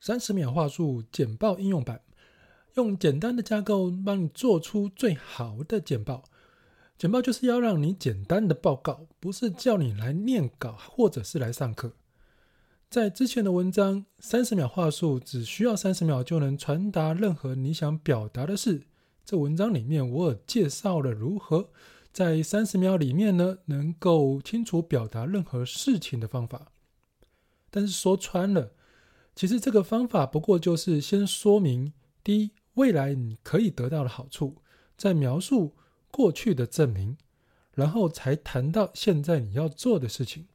三十秒话术简报应用版，用简单的架构帮你做出最好的简报。简报就是要让你简单的报告，不是叫你来念稿或者是来上课。在之前的文章，三十秒话术只需要三十秒就能传达任何你想表达的事。这文章里面我介绍了如何在三十秒里面呢，能够清楚表达任何事情的方法。但是说穿了，其实这个方法不过就是先说明第一，未来你可以得到的好处，再描述过去的证明，然后才谈到现在你要做的事情。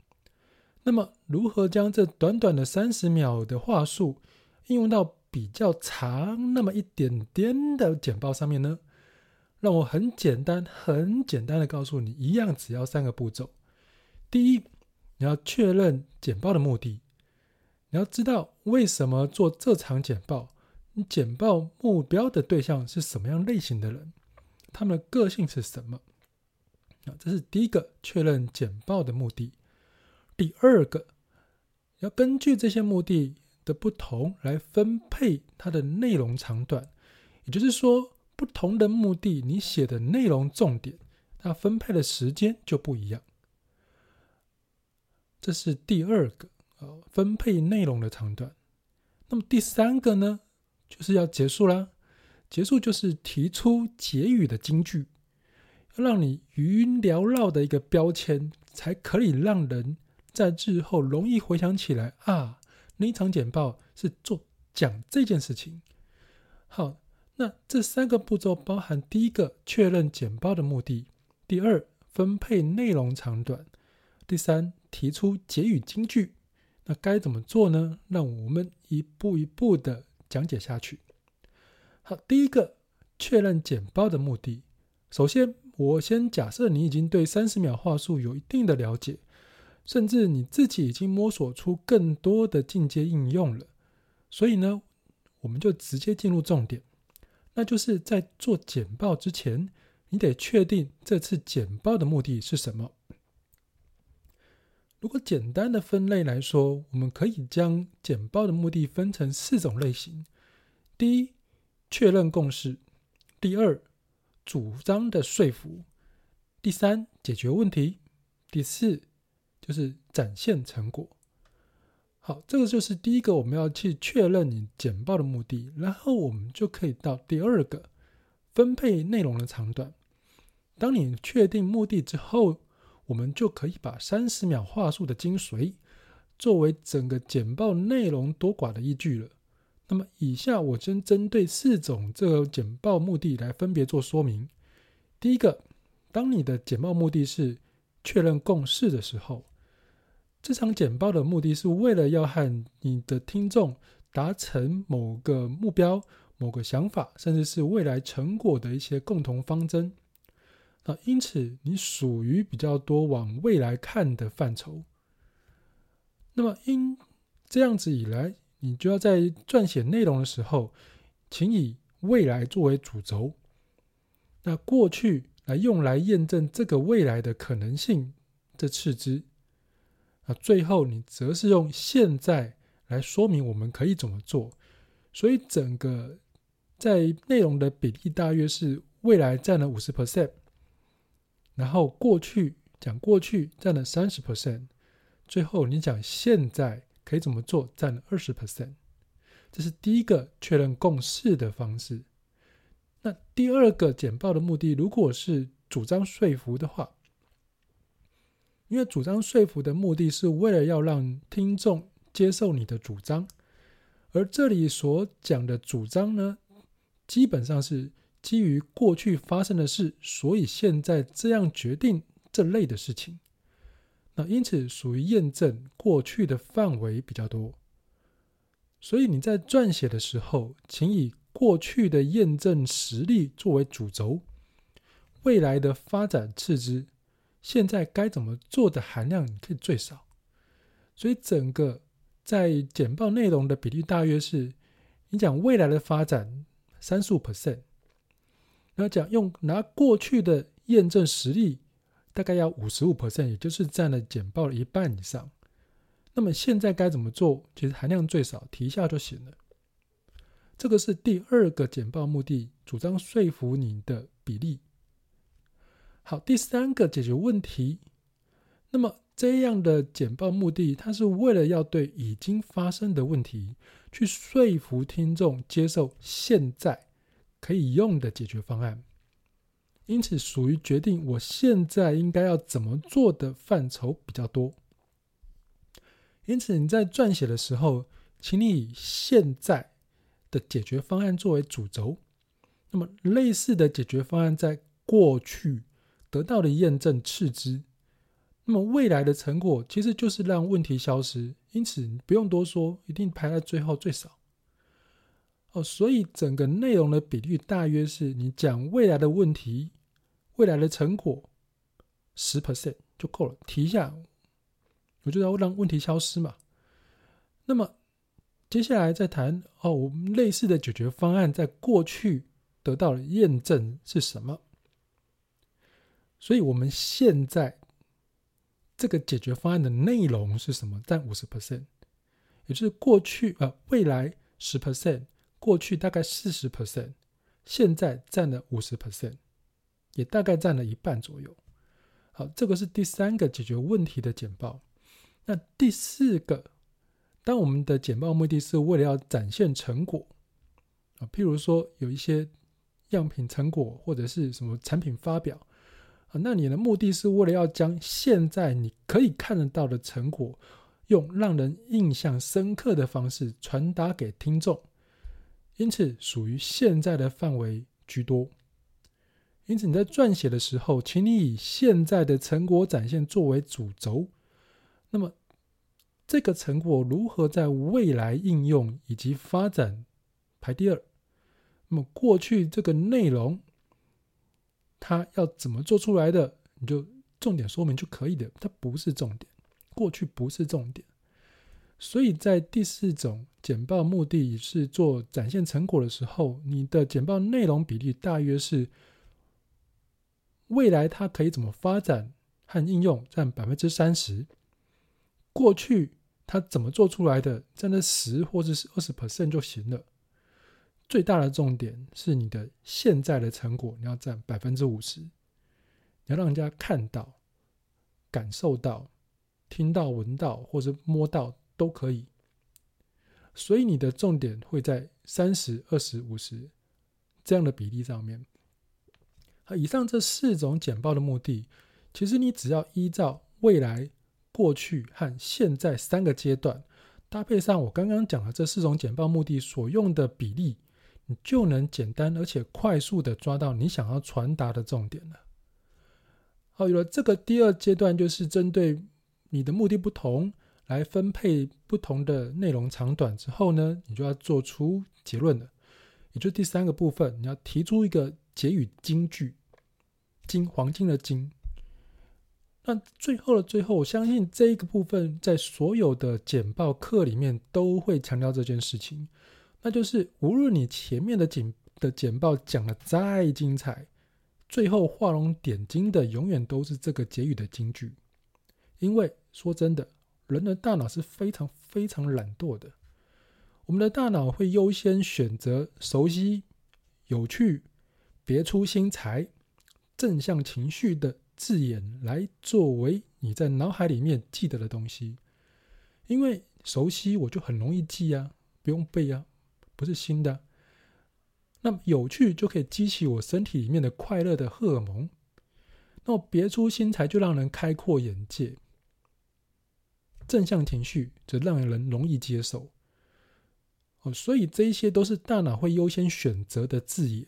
那么，如何将这短短的三十秒的话术应用到比较长那么一点点的简报上面呢？让我很简单、很简单的告诉你，一样只要三个步骤。第一，你要确认简报的目的。你要知道为什么做这场简报？你简报目标的对象是什么样类型的人？他们的个性是什么？啊，这是第一个确认简报的目的。第二个，要根据这些目的的不同来分配它的内容长短。也就是说，不同的目的，你写的内容重点，它分配的时间就不一样。这是第二个。分配内容的长短。那么第三个呢，就是要结束啦。结束就是提出结语的金句，要让你余音缭绕的一个标签，才可以让人在日后容易回想起来啊，那场简报是做讲这件事情。好，那这三个步骤包含：第一个，确认简报的目的；第二，分配内容长短；第三，提出结语金句。那该怎么做呢？让我们一步一步的讲解下去。好，第一个确认简报的目的。首先，我先假设你已经对三十秒话术有一定的了解，甚至你自己已经摸索出更多的进阶应用了。所以呢，我们就直接进入重点，那就是在做简报之前，你得确定这次简报的目的是什么。如果简单的分类来说，我们可以将简报的目的分成四种类型：第一，确认共识；第二，主张的说服；第三，解决问题；第四，就是展现成果。好，这个就是第一个我们要去确认你简报的目的，然后我们就可以到第二个，分配内容的长短。当你确定目的之后，我们就可以把三十秒话术的精髓作为整个简报内容多寡的依据了。那么，以下我先针对四种这个简报目的来分别做说明。第一个，当你的简报目的是确认共识的时候，这场简报的目的是为了要和你的听众达成某个目标、某个想法，甚至是未来成果的一些共同方针。啊，因此你属于比较多往未来看的范畴。那么因这样子以来，你就要在撰写内容的时候，请以未来作为主轴，那过去来用来验证这个未来的可能性，这次之。啊，最后你则是用现在来说明我们可以怎么做。所以整个在内容的比例大约是未来占了五十 percent。然后过去讲过去占了三十 percent，最后你讲现在可以怎么做占了二十 percent，这是第一个确认共识的方式。那第二个简报的目的，如果是主张说服的话，因为主张说服的目的是为了要让听众接受你的主张，而这里所讲的主张呢，基本上是。基于过去发生的事，所以现在这样决定这类的事情。那因此属于验证过去的范围比较多。所以你在撰写的时候，请以过去的验证实例作为主轴，未来的发展次之，现在该怎么做的含量你可以最少。所以整个在简报内容的比例大约是，你讲未来的发展三十五 percent。那讲用拿过去的验证实例，大概要五十五 percent，也就是占了简报的一半以上。那么现在该怎么做？其实含量最少，提一下就行了。这个是第二个简报目的，主张说服你的比例。好，第三个解决问题。那么这样的简报目的，它是为了要对已经发生的问题，去说服听众接受现在可以用的解决方案。因此，属于决定我现在应该要怎么做的范畴比较多。因此，你在撰写的时候，请你以现在的解决方案作为主轴。那么，类似的解决方案在过去得到的验证次之。那么，未来的成果其实就是让问题消失。因此，你不用多说，一定排在最后最少。哦，所以整个内容的比率大约是你讲未来的问题、未来的成果十 percent 就够了。提一下。我就要让问题消失嘛。那么接下来再谈哦，我们类似的解决方案在过去得到了验证是什么？所以我们现在这个解决方案的内容是什么？占五十 percent，也就是过去呃未来十 percent，过去大概四十 percent，现在占了五十 percent，也大概占了一半左右。好，这个是第三个解决问题的简报。那第四个，当我们的简报目的是为了要展现成果啊，譬如说有一些样品成果或者是什么产品发表啊，那你的目的是为了要将现在你可以看得到的成果，用让人印象深刻的方式传达给听众，因此属于现在的范围居多。因此你在撰写的时候，请你以现在的成果展现作为主轴。那么，这个成果如何在未来应用以及发展排第二？那么过去这个内容，它要怎么做出来的？你就重点说明就可以的，它不是重点，过去不是重点。所以在第四种简报目的是做展现成果的时候，你的简报内容比例大约是未来它可以怎么发展和应用占百分之三十。过去他怎么做出来的，占了十或者是二十 percent 就行了。最大的重点是你的现在的成果，你要占百分之五十，你要让人家看到、感受到、听到、闻到或者摸到都可以。所以你的重点会在三十、二十、五十这样的比例上面。以上这四种简报的目的，其实你只要依照未来。过去和现在三个阶段，搭配上我刚刚讲的这四种简报目的所用的比例，你就能简单而且快速的抓到你想要传达的重点了。好，有了这个第二阶段，就是针对你的目的不同来分配不同的内容长短之后呢，你就要做出结论了。也就是第三个部分，你要提出一个结语金句，金黄金的金。那最后的最后，我相信这一个部分在所有的简报课里面都会强调这件事情，那就是无论你前面的简的简报讲的再精彩，最后画龙点睛的永远都是这个结语的金句。因为说真的，人的大脑是非常非常懒惰的，我们的大脑会优先选择熟悉、有趣、别出心裁、正向情绪的。字眼来作为你在脑海里面记得的东西，因为熟悉我就很容易记啊，不用背啊，不是新的。那么有趣就可以激起我身体里面的快乐的荷尔蒙，那么别出心裁就让人开阔眼界，正向情绪则让人容易接受。哦，所以这一些都是大脑会优先选择的字眼。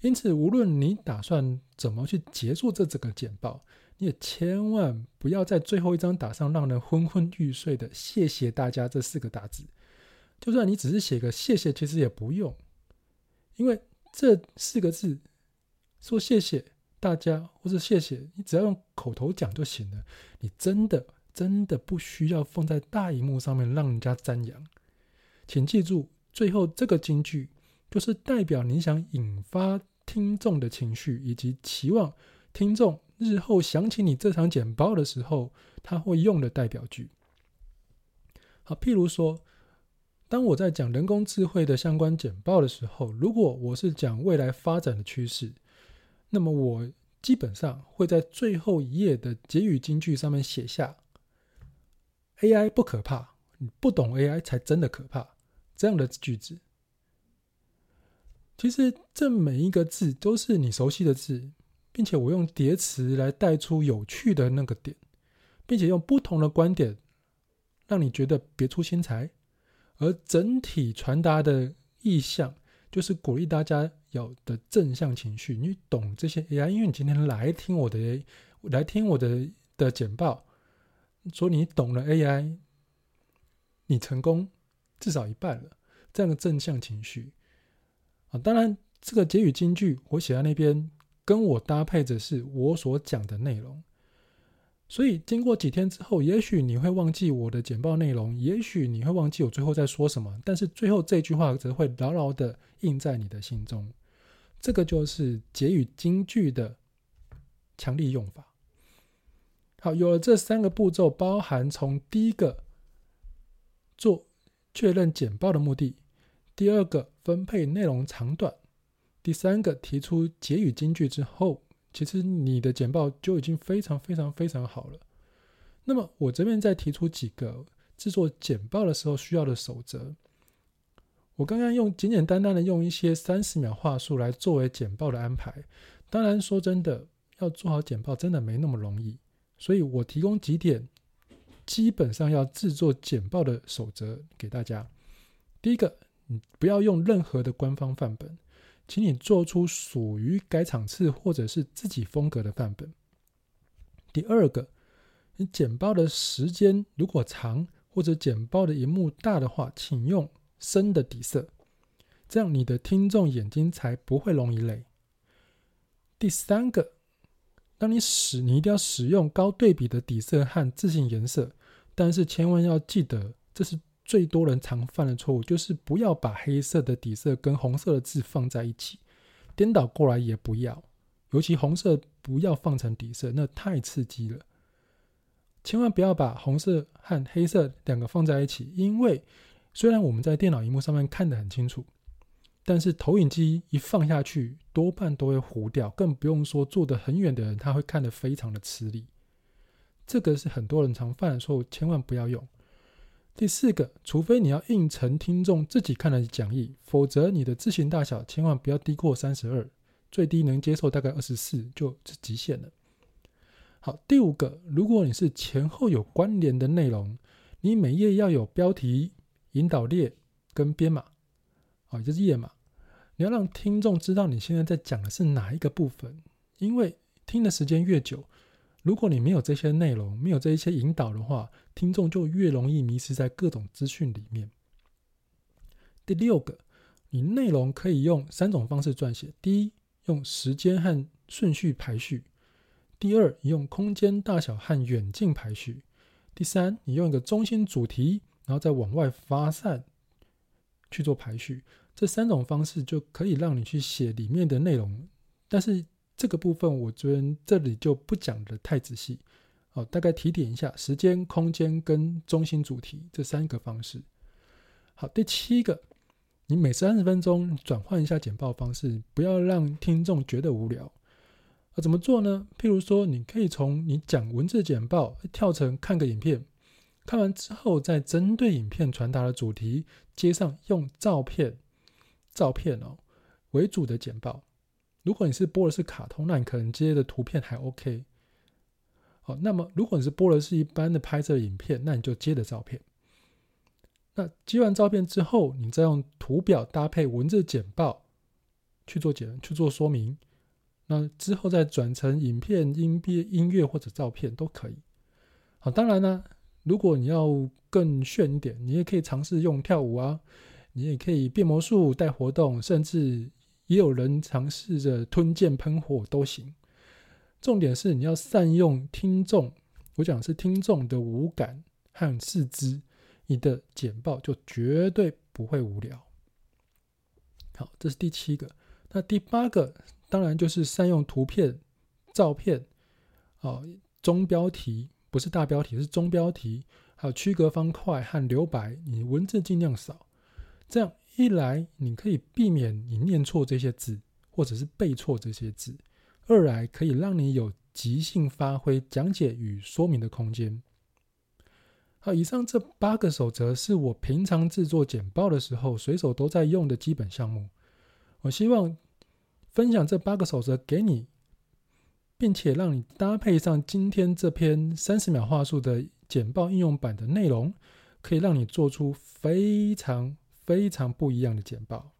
因此，无论你打算怎么去结束这整个简报，你也千万不要在最后一张打上让人昏昏欲睡的“谢谢大家”这四个大字。就算你只是写个“谢谢”，其实也不用，因为这四个字说“谢谢大家”或者“谢谢”，你只要用口头讲就行了。你真的真的不需要放在大荧幕上面让人家瞻仰。请记住，最后这个金句。就是代表你想引发听众的情绪，以及期望听众日后想起你这场简报的时候，他会用的代表句。好，譬如说，当我在讲人工智慧的相关简报的时候，如果我是讲未来发展的趋势，那么我基本上会在最后一页的结语金句上面写下 “AI 不可怕，你不懂 AI 才真的可怕”这样的句子。其实这每一个字都是你熟悉的字，并且我用叠词来带出有趣的那个点，并且用不同的观点。让你觉得别出心裁，而整体传达的意向就是鼓励大家有的正向情绪。你懂这些 AI，因为你今天来听我的，来听我的的简报，说你懂了 AI，你成功至少一半了。这样的正向情绪啊，当然这个结语金句我写在那边，跟我搭配着是我所讲的内容。所以，经过几天之后，也许你会忘记我的简报内容，也许你会忘记我最后在说什么，但是最后这句话则会牢牢的印在你的心中。这个就是结语金句的强力用法。好，有了这三个步骤，包含从第一个做确认简报的目的，第二个分配内容长短，第三个提出结语金句之后。其实你的简报就已经非常非常非常好了。那么我这边再提出几个制作简报的时候需要的守则。我刚刚用简简单单的用一些三十秒话术来作为简报的安排。当然说真的，要做好简报真的没那么容易。所以我提供几点基本上要制作简报的守则给大家。第一个，你不要用任何的官方范本。请你做出属于该场次或者是自己风格的范本。第二个，你简报的时间如果长或者简报的荧幕大的话，请用深的底色，这样你的听众眼睛才不会容易累。第三个，当你使你一定要使用高对比的底色和自信颜色，但是千万要记得，这是。最多人常犯的错误就是不要把黑色的底色跟红色的字放在一起，颠倒过来也不要，尤其红色不要放成底色，那太刺激了。千万不要把红色和黑色两个放在一起，因为虽然我们在电脑荧幕上面看得很清楚，但是投影机一放下去，多半都会糊掉，更不用说坐得很远的人，他会看得非常的吃力。这个是很多人常犯的错误，千万不要用。第四个，除非你要印成听众自己看的讲义，否则你的字型大小千万不要低过三十二，最低能接受大概二十四就是极限了。好，第五个，如果你是前后有关联的内容，你每页要有标题、引导列跟编码，啊，也就是页码，你要让听众知道你现在在讲的是哪一个部分，因为听的时间越久。如果你没有这些内容，没有这一些引导的话，听众就越容易迷失在各种资讯里面。第六个，你内容可以用三种方式撰写：第一，用时间和顺序排序；第二，你用空间大小和远近排序；第三，你用一个中心主题，然后再往外发散去做排序。这三种方式就可以让你去写里面的内容，但是。这个部分我觉得这里就不讲得太仔细，哦，大概提点一下时间、空间跟中心主题这三个方式。好，第七个，你每三十分钟转换一下简报方式，不要让听众觉得无聊。啊，怎么做呢？譬如说，你可以从你讲文字简报跳成看个影片，看完之后再针对影片传达的主题，接上用照片、照片哦为主的简报。如果你是播的是卡通，那你可能接的图片还 OK。好，那么如果你是播的是一般的拍摄影片，那你就接的照片。那接完照片之后，你再用图表搭配文字简报去做简去做说明。那之后再转成影片、音乐、音乐或者照片都可以。好，当然呢，如果你要更炫一点，你也可以尝试用跳舞啊，你也可以变魔术带活动，甚至。也有人尝试着吞剑喷火都行，重点是你要善用听众，我讲是听众的五感和四肢，你的简报就绝对不会无聊。好，这是第七个。那第八个当然就是善用图片、照片，哦，中标题不是大标题，是中标题，还有区隔方块和留白，你文字尽量少。这样一来，你可以避免你念错这些字，或者是背错这些字；二来，可以让你有即兴发挥讲解与说明的空间。好，以上这八个守则是我平常制作简报的时候随手都在用的基本项目。我希望分享这八个守则给你，并且让你搭配上今天这篇三十秒话术的简报应用版的内容，可以让你做出非常非常不一样的简报。